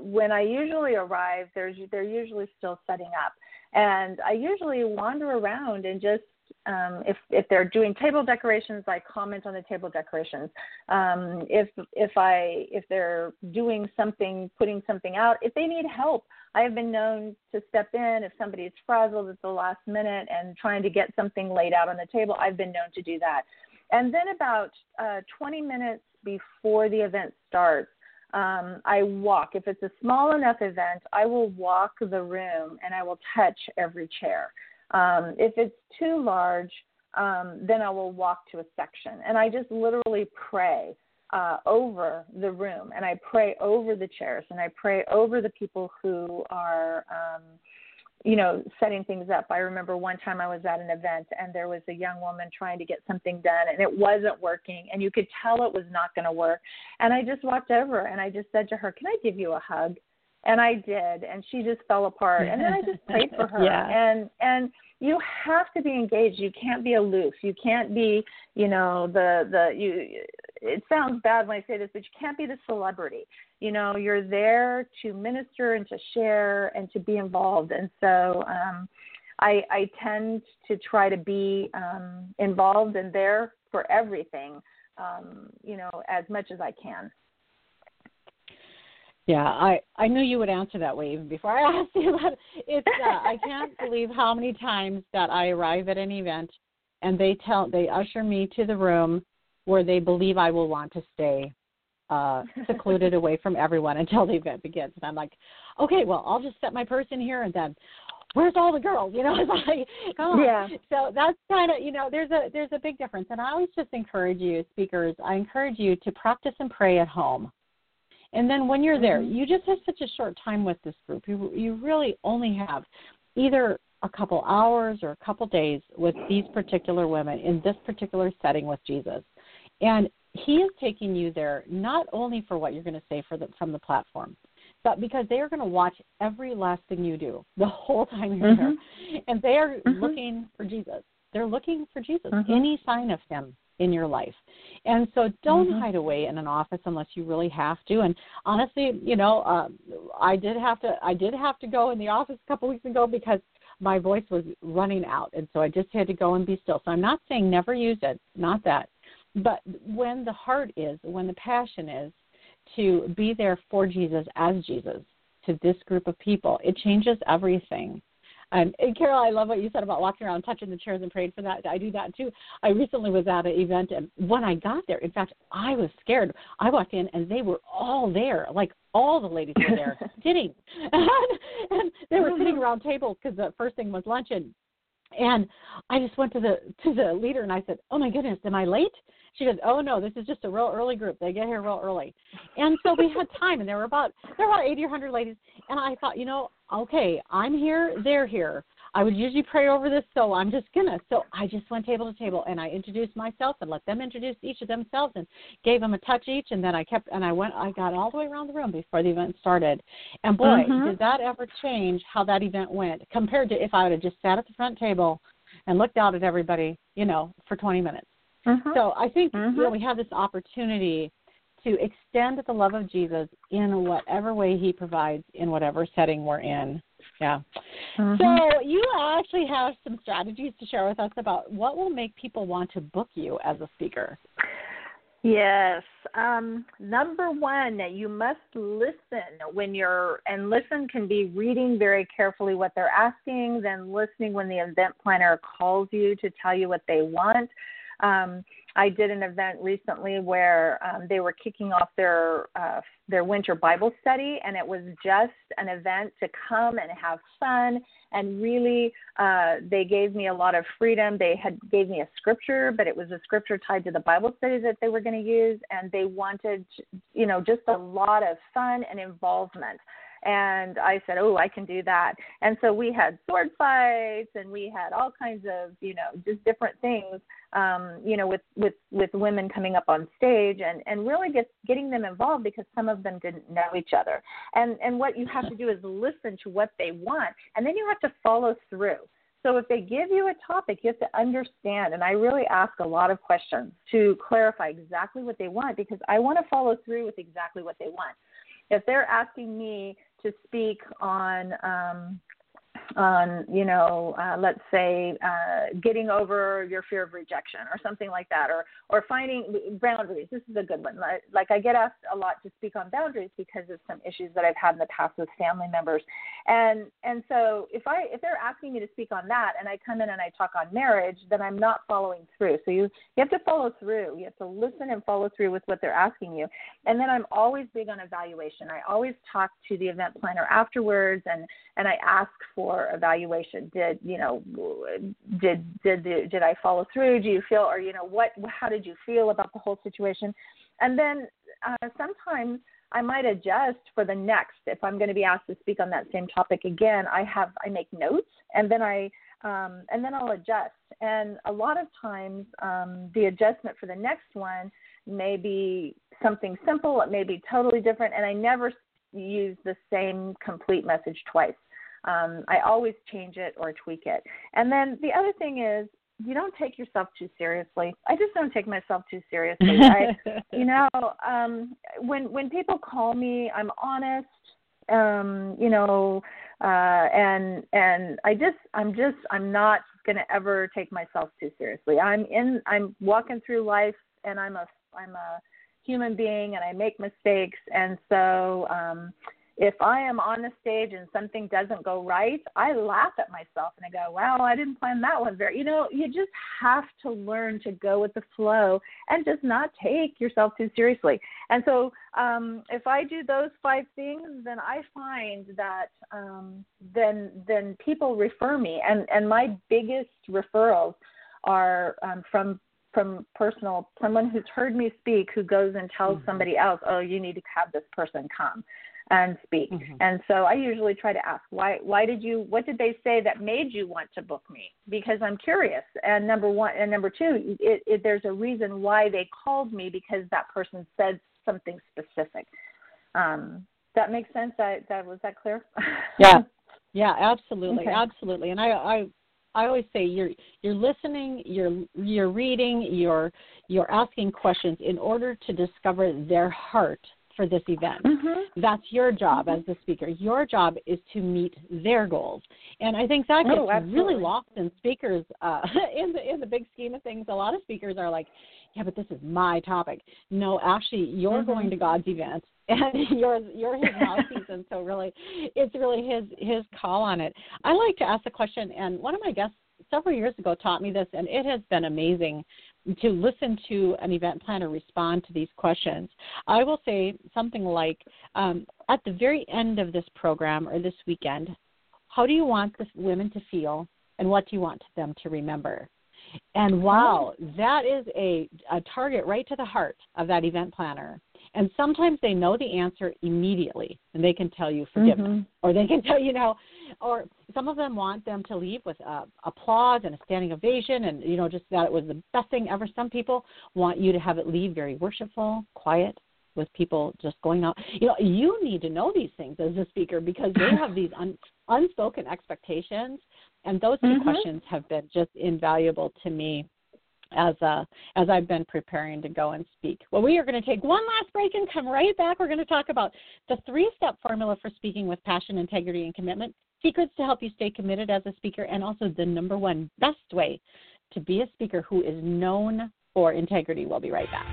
when I usually arrive, there's they're usually still setting up, and I usually wander around and just um, if if they're doing table decorations, I comment on the table decorations. Um, if if I if they're doing something, putting something out, if they need help, I have been known to step in if somebody is frazzled at the last minute and trying to get something laid out on the table. I've been known to do that. And then about uh, 20 minutes before the event starts, um, I walk. If it's a small enough event, I will walk the room and I will touch every chair. Um, if it's too large, um, then I will walk to a section and I just literally pray uh, over the room and I pray over the chairs and I pray over the people who are um, you know, setting things up. I remember one time I was at an event and there was a young woman trying to get something done and it wasn't working and you could tell it was not going to work. And I just walked over and I just said to her, "Can I give you a hug?" And I did, and she just fell apart. And then I just [LAUGHS] prayed for her. yeah. And and you have to be engaged. You can't be aloof. You can't be, you know, the the you. It sounds bad when I say this, but you can't be the celebrity. You know, you're there to minister and to share and to be involved. And so, um, I I tend to try to be um, involved and there for everything. Um, you know, as much as I can. Yeah, I I knew you would answer that way even before I [LAUGHS] asked you. But it's uh, [LAUGHS] I can't believe how many times that I arrive at an event and they tell they usher me to the room where they believe I will want to stay uh secluded away from everyone until the event begins. And I'm like, okay, well I'll just set my purse in here and then where's all the girls? You know, [LAUGHS] it's like, come on. Yeah. So that's kind of, you know, there's a there's a big difference. And I always just encourage you, speakers, I encourage you to practice and pray at home. And then when you're there, mm-hmm. you just have such a short time with this group. You you really only have either a couple hours or a couple days with these particular women in this particular setting with Jesus. And he is taking you there not only for what you're going to say for the, from the platform, but because they are going to watch every last thing you do the [LAUGHS] whole time you're mm-hmm. there. And they are mm-hmm. looking for Jesus. They're looking for Jesus, Mm-hmm. any sign of him in your life. And so don't Mhm. hide away in an office unless you really have to. And honestly, you know, uh, I did have to I did have to go in the office a couple weeks ago because my voice was running out and so I just had to go and be still. So I'm not saying never use it, not that. But when the heart is, when the passion is to be there for Jesus as Jesus to this group of people, it changes everything. And, and Carole, I love what you said about walking around, touching the chairs, and praying for that. I do that too. I recently was at an event, and when I got there, in fact, I was scared. I walked in, and they were all there, like all the ladies were there, [LAUGHS] sitting, [LAUGHS] and, and they were sitting around tables because the first thing was luncheon. And I just went to the to the leader and I said, "Oh my goodness, am I late?" She goes, "Oh no, this is just a real early group. They get here real early." And so we had time, and there were about there were about eighty or hundred ladies. And I thought, you know, okay, I'm here, they're here. I would usually pray over this, so I'm just gonna. So I just went table to table and I introduced myself and let them introduce each of themselves and gave them a touch each, and then I kept and I went. I got all the way around the room before the event started, and boy, Mhm. did that ever change how that event went compared to if I would have just sat at the front table and looked out at everybody, you know, for 20 minutes. Mhm. So I think you know, Mhm. we have this opportunity to extend the love of Jesus in whatever way He provides in whatever setting we're in. Yeah. Mhm. So you actually have some strategies to share with us about what will make people want to book you as a speaker. Yes. Um, number one, you must listen when you're, and listen can be reading very carefully what they're asking, then listening when the event planner calls you to tell you what they want. Um, I did an event recently where um, they were kicking off their uh, their winter Bible study, and it was just an event to come and have fun. And really, uh, they gave me a lot of freedom. They had gave me a scripture, but it was a scripture tied to the Bible study that they were going to use, and they wanted, you know, just a lot of fun and involvement and I said, "Oh, I can do that." And so we had sword fights, and we had all kinds of, you know, just different things, um, you know, with with with women coming up on stage, and and really get getting them involved because some of them didn't know each other. And and what you have to do is listen to what they want, and then you have to follow through. So if they give you a topic, you have to understand. And I really ask a lot of questions to clarify exactly what they want because I want to follow through with exactly what they want. If they're asking me to speak on um, on you know uh, let's say uh, getting over your fear of rejection or something like that or or finding boundaries. This is a good one. Like, like i get asked a lot to speak on boundaries because of some issues that i've had in the past with family members. And and so if i if they're asking me to speak on that and i come in and i talk on marriage then i'm not following through. So you you have to follow through. You have to listen and follow through with what they're asking you. And then i'm always big on evaluation. I always talk to the event planner afterwards and and i ask for evaluation did you know did did did i follow through? Do you feel or you know what how did you feel about the whole situation? And then uh, sometimes i might adjust for the next. If i'm going to be asked to speak on that same topic again i have i make notes and then i um, and then i'll adjust. And a lot of times um, the adjustment for the next one may be something simple it may be totally different and i never use the same complete message twice um, I always change it or tweak it. And then the other thing is you don't take yourself too seriously. I just don't take myself too seriously. [LAUGHS] I, you know, um, when when people call me, I'm honest. Um, you know, uh, and and I just I'm just I'm not going to ever take myself too seriously. I'm in I'm walking through life, and I'm a I'm a human being, and I make mistakes, and so um, if I am on the stage and something doesn't go right, I laugh at myself and I go, wow, I didn't plan that one very. You know, you just have to learn to go with the flow and just not take yourself too seriously. And so, um, if I do those five things, then I find that um, then then people refer me, and and my biggest referrals are um, from from personal someone who's heard me speak who goes and tells mm-hmm. somebody else oh you need to have this person come and speak. Mm-hmm. And so I usually try to ask why why did you what did they say that made you want to book me? Because I'm curious. And number one and number two, it, it, there's a reason why they called me because that person said something specific. Um, that makes sense. That that was that clear? yeah, [LAUGHS] yeah, absolutely, okay. absolutely. And I I I always say you're you're listening, you're you're reading, you're you're asking questions in order to discover their heart for this event. Mm-hmm. That's your job as the speaker. Your job is to meet their goals, and I think that oh, gets oh, really lost in speakers. Uh, [LAUGHS] in the in the big scheme of things, a lot of speakers are like, "Yeah, but this is my topic." No, actually, you're mm-hmm. going to God's event, [LAUGHS] and you're you're his mouthpiece, and so really, it's really his his call on it. I like to ask the question, and one of my guests several years ago taught me this, and it has been amazing to listen to an event planner respond to these questions. I will say something like, um, at the very end of this program or this weekend, how do you want the women to feel, and what do you want them to remember? And wow, that is a, a target right to the heart of that event planner. And sometimes they know the answer immediately and they can tell you forgiveness. Mm-hmm. Or they can tell you know or some of them want them to leave with uh, applause and a standing ovation and you know just that it was the best thing ever. Some people want you to have it leave very worshipful, quiet, with people just going out. You know, you need to know these things as a speaker because they have these un, unspoken expectations, and those 2 mm-hmm. questions have been just invaluable to me as uh, as I've been preparing to go and speak. Well, we are going to take one last break and come right back. We're going to talk about the three-step formula for speaking with passion, integrity, and commitment. Secrets to help you stay committed as a speaker, and also the number one best way to be a speaker who is known for integrity. We'll be right back.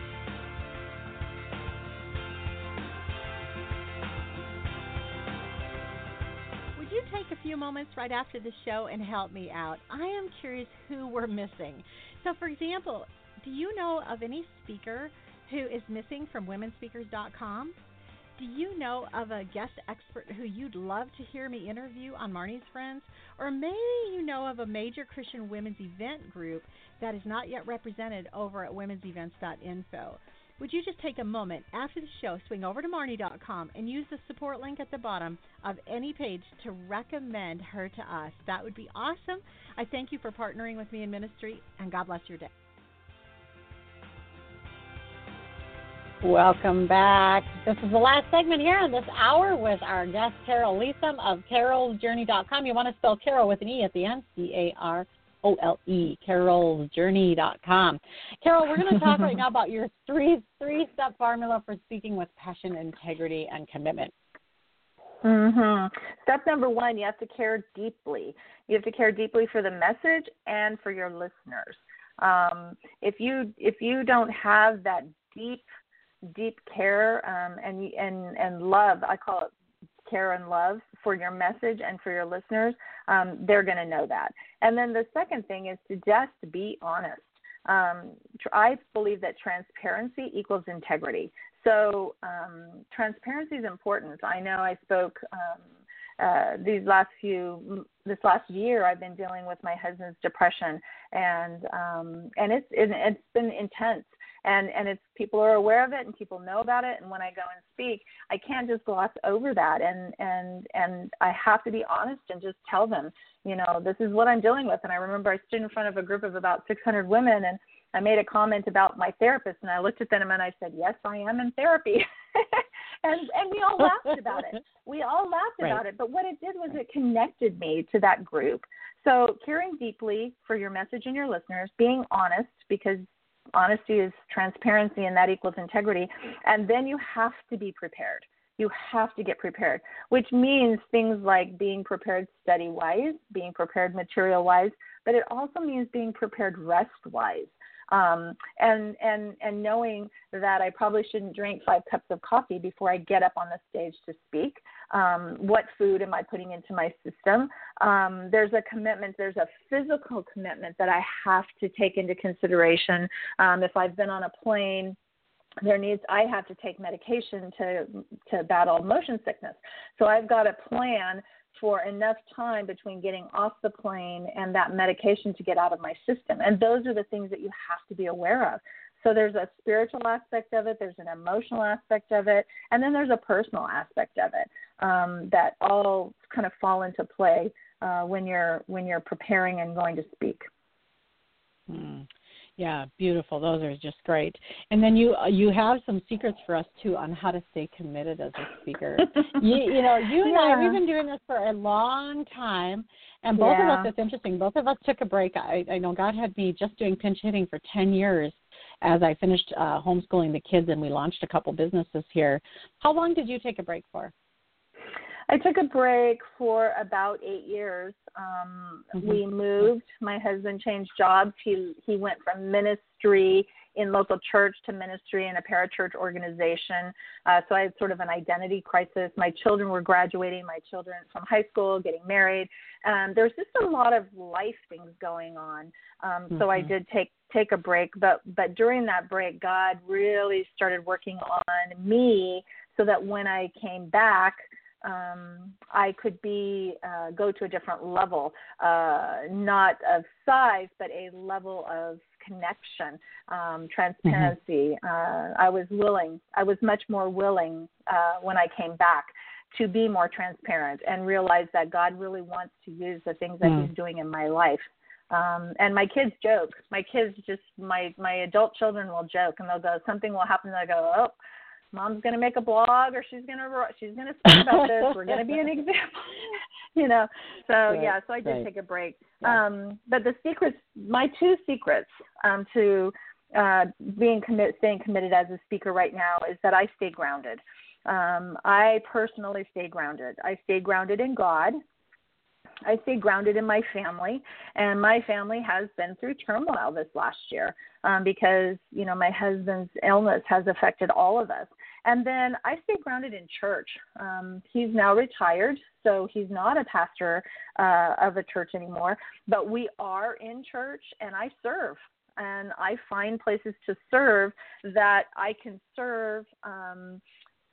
Would you take a few moments right after the show and help me out? I am curious who we're missing. So, for example, Do you know of any speaker who is missing from womenspeakers.com? Do you know of a guest expert who you'd love to hear me interview on Marnie's Friends? Or maybe you know of a major Christian women's event group that is not yet represented over at womensevents.info. Would you just take a moment after the show, swing over to Marnie.com, and use the support link at the bottom of any page to recommend her to us? That would be awesome. I thank you for partnering with me in ministry, and God bless your day. Welcome back. This is the last segment here in this hour with our guest, Carole Leathem of carolesjourney.com. You want to spell Carol with an E at the end, C A R O L E, carolesjourney.com. Carole, we're going to talk right [LAUGHS] now about your three three step formula for speaking with passion, integrity, and commitment. Mhm. Step number 1, you have to care deeply. You have to care deeply for the message and for your listeners. Um, if you if you don't have that deep deep care um, and and and love, I call it care and love for your message and for your listeners, um, they're going to know that. And then the second thing is to just be honest. Um, I believe that transparency equals integrity. So um, transparency is important. I know I spoke um, uh, these last few this last year I've been dealing with my husband's depression and um and it's it, it's been intense and and it's people are aware of it and people know about it. And when I go and speak I can't just gloss over that. And and and I have to be honest and just tell them you know this is what I'm dealing with. And I remember I stood in front of a group of about 600 women and I made a comment about my therapist. And I looked at them and I said yes I am in therapy. [LAUGHS] And and we all laughed about it. [LAUGHS] We all laughed right. about it. But what it did was it connected me to that group. So caring deeply for your message and your listeners being honest because honesty is transparency and that equals integrity. And then you have to be prepared. You have to get prepared which means things like being prepared study wise being prepared material wise but it also means being prepared rest wise um, and and and knowing that I probably shouldn't drink five cups of coffee before I get up on the stage to speak. Um, what food am I putting into my system? Um, there's a commitment. There's a physical commitment that I have to take into consideration. Um, if I've been on a plane there needs i have to take medication to to battle motion sickness so i've got a plan for enough time between getting off the plane and that medication to get out of my system. And those are the things that you have to be aware of. So there's a spiritual aspect of it, there's an emotional aspect of it, and then there's a personal aspect of it um, that all kind of fall into play uh, when you're when you're preparing and going to speak. Hmm. Yeah, beautiful. Those are just great. And then you you have some secrets for us too on how to stay committed as a speaker. [LAUGHS] you, you know, you and yeah. I we've been doing this for a long time, and both yeah. of us. It's interesting. Both of us took a break. I, I know God had me just doing pinch hitting for ten years as I finished uh, homeschooling the kids, and we launched a couple businesses here. How long did you take a break for? I took a break for about eight years. Um, mm-hmm. We moved. My husband changed jobs. He he went from ministry in local church to ministry in a parachurch organization. Uh, so I had sort of an identity crisis. My children were graduating. My children from high school, getting married. Um, there was just a lot of life things going on. Um, mm-hmm. So I mm-hmm. did take take a break. But but during that break, God really started working on me so that when I came back um, I could be uh, go to a different level, uh, not of size, but a level of connection, um, transparency. Mm-hmm. Uh, I was willing. I was much more willing uh, when I came back to be more transparent and realize that God really wants to use the things that mm. He's doing in my life. Um, and my kids joke. My kids just my my adult children will joke and they'll go something will happen. And I go oh mom's going to make a blog or she's going to she's going to speak about this. We're going to be an [LAUGHS] example [LAUGHS] you know. So right, yeah so i did right. take a break. Yeah. um but the secrets my two secrets um to uh being commit staying committed as a speaker right now is that i stay grounded. Um i personally stay grounded. I stay grounded in god. I stay grounded in my family, and my family has been through turmoil this last year um, because you know my husband's illness has affected all of us. And then I stay grounded in church. Um, he's now retired, so he's not a pastor uh, of a church anymore, but we are in church, and I serve. and I find places to serve that I can serve um,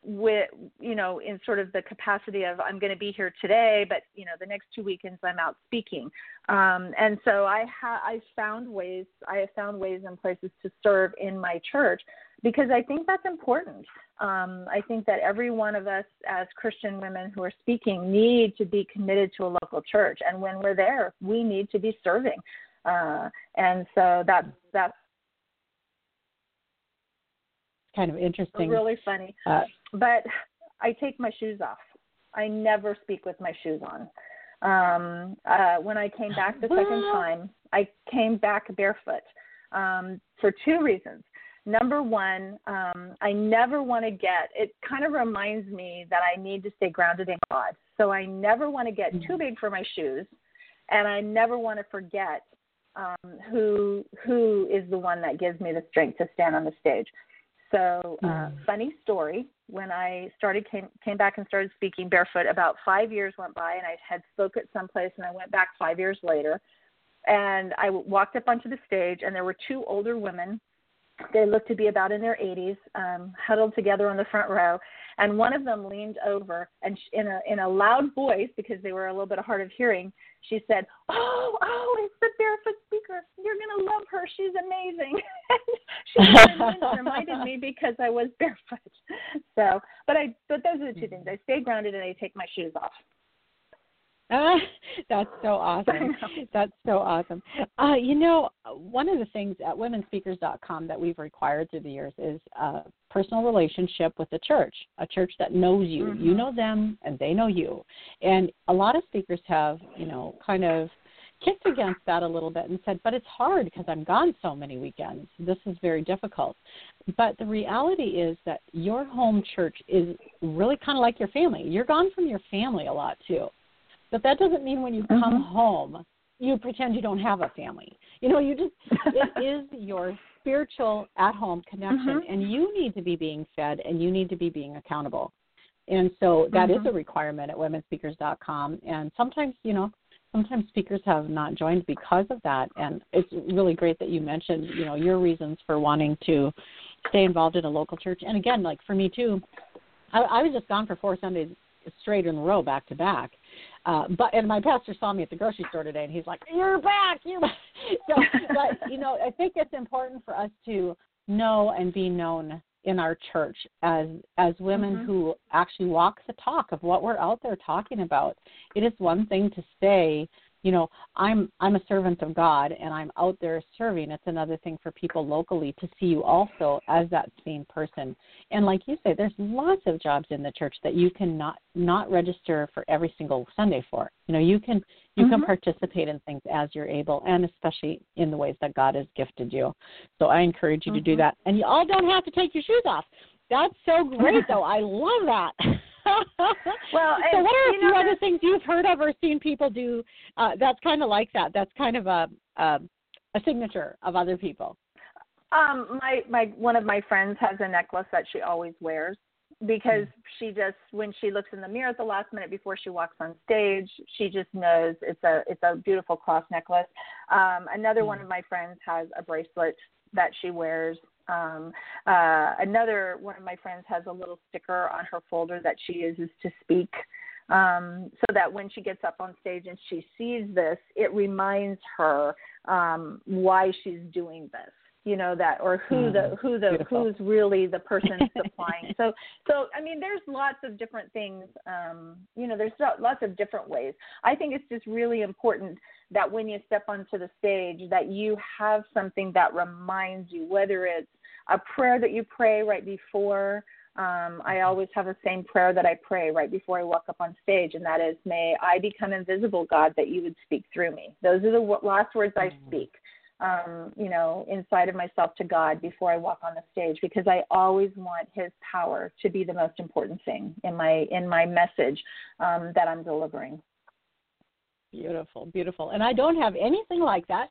with you know in sort of the capacity of I'm going to be here today, but you know the next two weekends I'm out speaking, um, and so I ha- I found ways I have found ways and places to serve in my church because I think that's important. Um, I think that every one of us as Christian women who are speaking need to be committed to a local church, and when we're there, we need to be serving. Uh, and so that that's kind of interesting. Really funny. Uh, but I take my shoes off. I never speak with my shoes on. Um, uh, when I came back the second time, I came back barefoot um, for two reasons. Number one, um, I never want to get, it kind of reminds me that I need to stay grounded in God. So I never want to get too mm-hmm. big for my shoes, and I never want to forget um, who who is the one that gives me the strength to stand on the stage. So, uh, funny story. When I started came came back and started speaking barefoot, about five years went by, and I had spoke at some place, and I went back five years later, and I walked up onto the stage, and there were two older women they looked to be about in their 80s, um, huddled together on the front row, and one of them leaned over and sh- in a in a loud voice because they were a little bit hard of hearing, she said, "Oh, oh, it's the barefoot speaker. You're gonna love her. She's amazing." [LAUGHS] she [LAUGHS] reminded me because I was barefoot. So, but I but those are the two things. I stay grounded and I take my shoes off. Uh, [LAUGHS] that's so [LAUGHS] awesome. That's so awesome. Uh, you know, one of the things at womenspeakers.com that we've required through the years is a personal relationship with the church, a church that knows you. Mm-hmm. You know them and they know you. And a lot of speakers have, you know, kind of kicked against that a little bit and said, but it's hard because I'm gone so many weekends. This is very difficult. But the reality is that your home church is really kind of like your family. You're gone from your family a lot too. But that doesn't mean when you come mm-hmm. home, you pretend you don't have a family. You know, you just, [LAUGHS] it is your spiritual at home connection, mm-hmm. and you need to be being fed and you need to be being accountable. And so that mm-hmm. is a requirement at womenspeakers.com. And sometimes, you know, sometimes speakers have not joined because of that. And it's really great that you mentioned, you know, your reasons for wanting to stay involved in a local church. And again, like for me too, I, I was just gone for four Sundays straight in a row back to back. Uh, but and my pastor saw me at the grocery store today, and he's like, "You're back, you're back." [LAUGHS] So, but you know, I think it's important for us to know and be known in our church as as women mm-hmm. who actually walk the talk of what we're out there talking about. It is one thing to say you know i'm i'm a servant of god and i'm out there serving. It's another thing for people locally to see you also as that same person. And like you say there's lots of jobs in the church that you can not not register for every single sunday for. You know you can you mm-hmm. can participate in things as you're able and especially in the ways that god has gifted you. So i encourage you mm-hmm. to do mm-hmm. that. And you all don't have to take your shoes off. That's so great though. I love that [LAUGHS] well, [LAUGHS] so what are a few other things you've heard of or seen people do? Uh, that's kind of like that. That's kind of a, a a signature of other people. Um, my my one of my friends has a necklace that she always wears because mm. she just when she looks in the mirror at the last minute before she walks on stage, she just knows it's a it's a beautiful cross necklace. Um, another mm. one of my friends has a bracelet that she wears um, uh, another one of my friends has a little sticker on her folder that she uses to speak, um, so that when she gets up on stage and she sees this, it reminds her um, why she's doing this you know that or who the mm, who the Beautiful. who's really the person [LAUGHS] supplying. So so i mean there's lots of different things um you know there's lots of different ways. I think it's just really important that when you step onto the stage that you have something that reminds you whether it's a prayer that you pray right before um, I always have the same prayer that I pray right before I walk up on stage, and that is, May I become invisible, God, that you would speak through me. Those are the last words I mm. speak um, you know, inside of myself to God before I walk on the stage because I always want His power to be the most important thing in my in my message um, that I'm delivering. Beautiful, beautiful. And I don't have anything like that,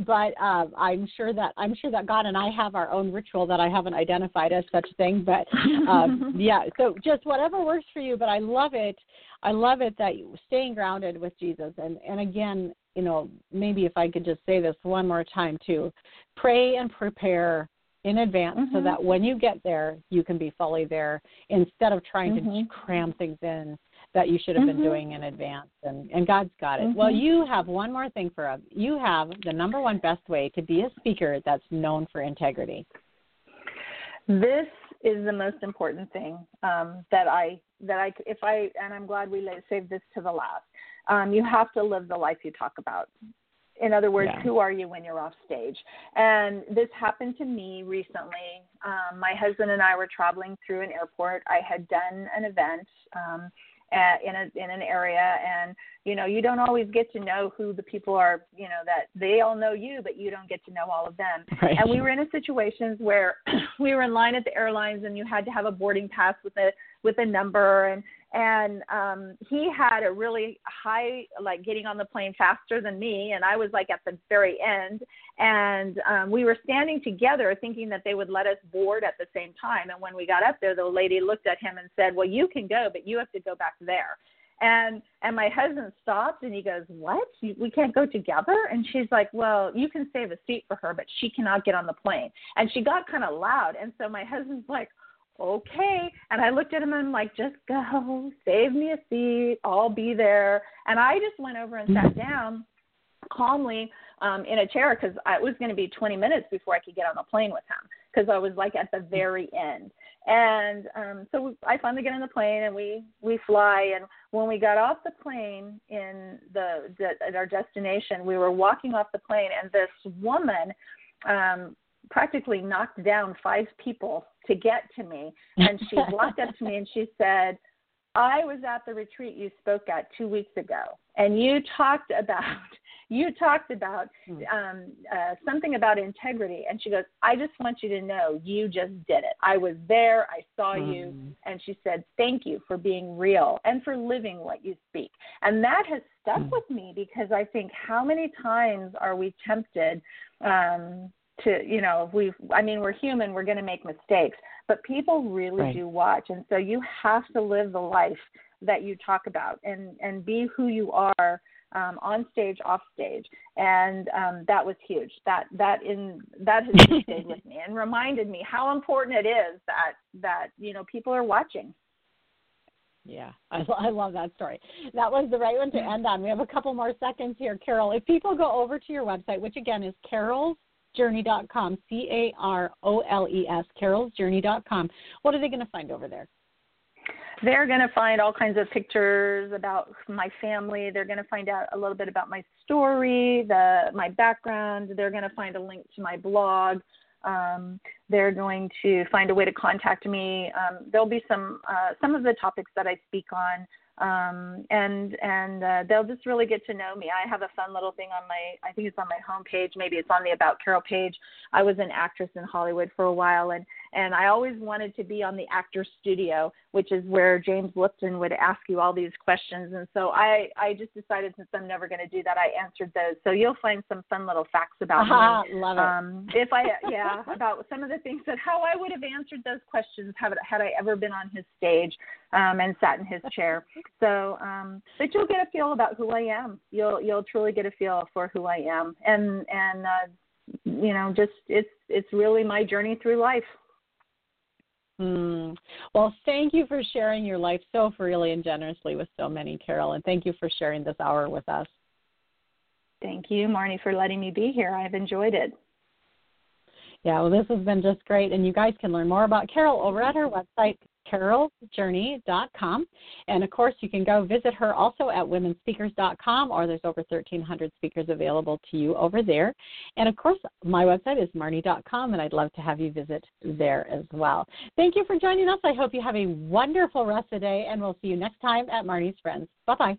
but uh, I'm sure that I'm sure that God and I have our own ritual that I haven't identified as such thing. But um, [LAUGHS] yeah, so just whatever works for you. But I love it. I love it that you staying grounded with Jesus. And and again, you know, maybe if I could just say this one more time too, pray and prepare in advance mm-hmm. so that when you get there, you can be fully there instead of trying mm-hmm. to cram things in that you should have mm-hmm. been doing in advance. And, and God's got it. Well, mm-hmm. you have one more thing for us. You have the number one best way to be a speaker that's known for integrity. This is the most important thing um, that I that I if I and I'm glad we saved this to the last um, you have to live the life you talk about. In other words, yeah. who are you when you're off stage? And this happened to me recently. Um, my husband and I were traveling through an airport. I had done an event. Um, at, in a in an area and you know you don't always get to know who the people are you know that they all know you but you don't get to know all of them [LAUGHS] right. and we were in a situations where [CLEARS THROAT] we were in line at the airlines and you had to have a boarding pass with a with a number and and um he had a really high like getting on the plane faster than me and i was like at the very end. And um we were standing together thinking that they would let us board at the same time. And when we got up there the lady looked at him and said well you can go but you have to go back there. And and my husband stopped and he goes what? We can't go together? And she's like well you can save a seat for her but she cannot get on the plane. And she got kind of loud. And so my husband's like okay. And I looked at him and I'm like, just go, save me a seat, I'll be there. And I just went over and sat down calmly um, in a chair because it was going to be 20 minutes before I could get on the plane with him because I was like at the very end. And um, so I finally get on the plane and we we fly. And when we got off the plane in the, the at our destination, we were walking off the plane, and this woman um, practically knocked down five people to get to me. [LAUGHS] And she walked up to me and she said, I was at the retreat you spoke at two weeks ago, and you talked about [LAUGHS] you talked about hmm. um, uh, something about integrity. And she goes, I just want you to know you just did it. I was there. I saw mm. you. And she said, Thank you for being real and for living what you speak. And that has stuck mm. with me because I think how many times are we tempted um, to you know we i mean we're human we're going to make mistakes but people really right. do watch and so you have to live the life that you talk about and and be who you are um, on stage off stage and um, that was huge that that in that has [LAUGHS] stayed with me and reminded me how important it is that that you know people are watching yeah, I, I love that story. That was the right one to end on. We have a couple more seconds here, Carole. If people go over to your website, which again is Carole's carolesjourney.com, C A R O L E S, carolesjourney.com. What are they going to find over there? They're going to find all kinds of pictures about my family. They're going to find out a little bit about my story, the my background. They're going to find a link to my blog. Um, they're going to find a way to contact me. Um, there'll be some uh, some of the topics that I speak on um, and and uh, they'll just really get to know me. I have a fun little thing on my I think it's on my homepage, maybe it's on the About Carole page. I was an actress in Hollywood for a while, and and I always wanted to be on the actor studio, which is where James Lipton would ask you all these questions. And so I, I just decided since I'm never going to do that, I answered those. So you'll find some fun little facts about uh-huh, me. Love it. Um, if I, yeah, about some of the things that how I would have answered those questions had, had I ever been on his stage um, and sat in his chair. So, um, but you'll get a feel about who I am. You'll, you'll truly get a feel for who I am. And, and, uh, you know, just it's, it's really my journey through life. Mm. Well, thank you for sharing your life so freely and generously with so many, Carole, and thank you for sharing this hour with us. Thank you, Marnie, for letting me be here. I've enjoyed it. Yeah, well, this has been just great, and you guys can learn more about Carole over at her website, carolesjourney.com. And of course, you can go visit her also at womenspeakers.com, or there's over 1,300 speakers available to you over there. And of course, my website is marnie.com, and I'd love to have you visit there as well. Thank you for joining us. I hope you have a wonderful rest of the day, and we'll see you next time at Marnie's Friends. Bye bye.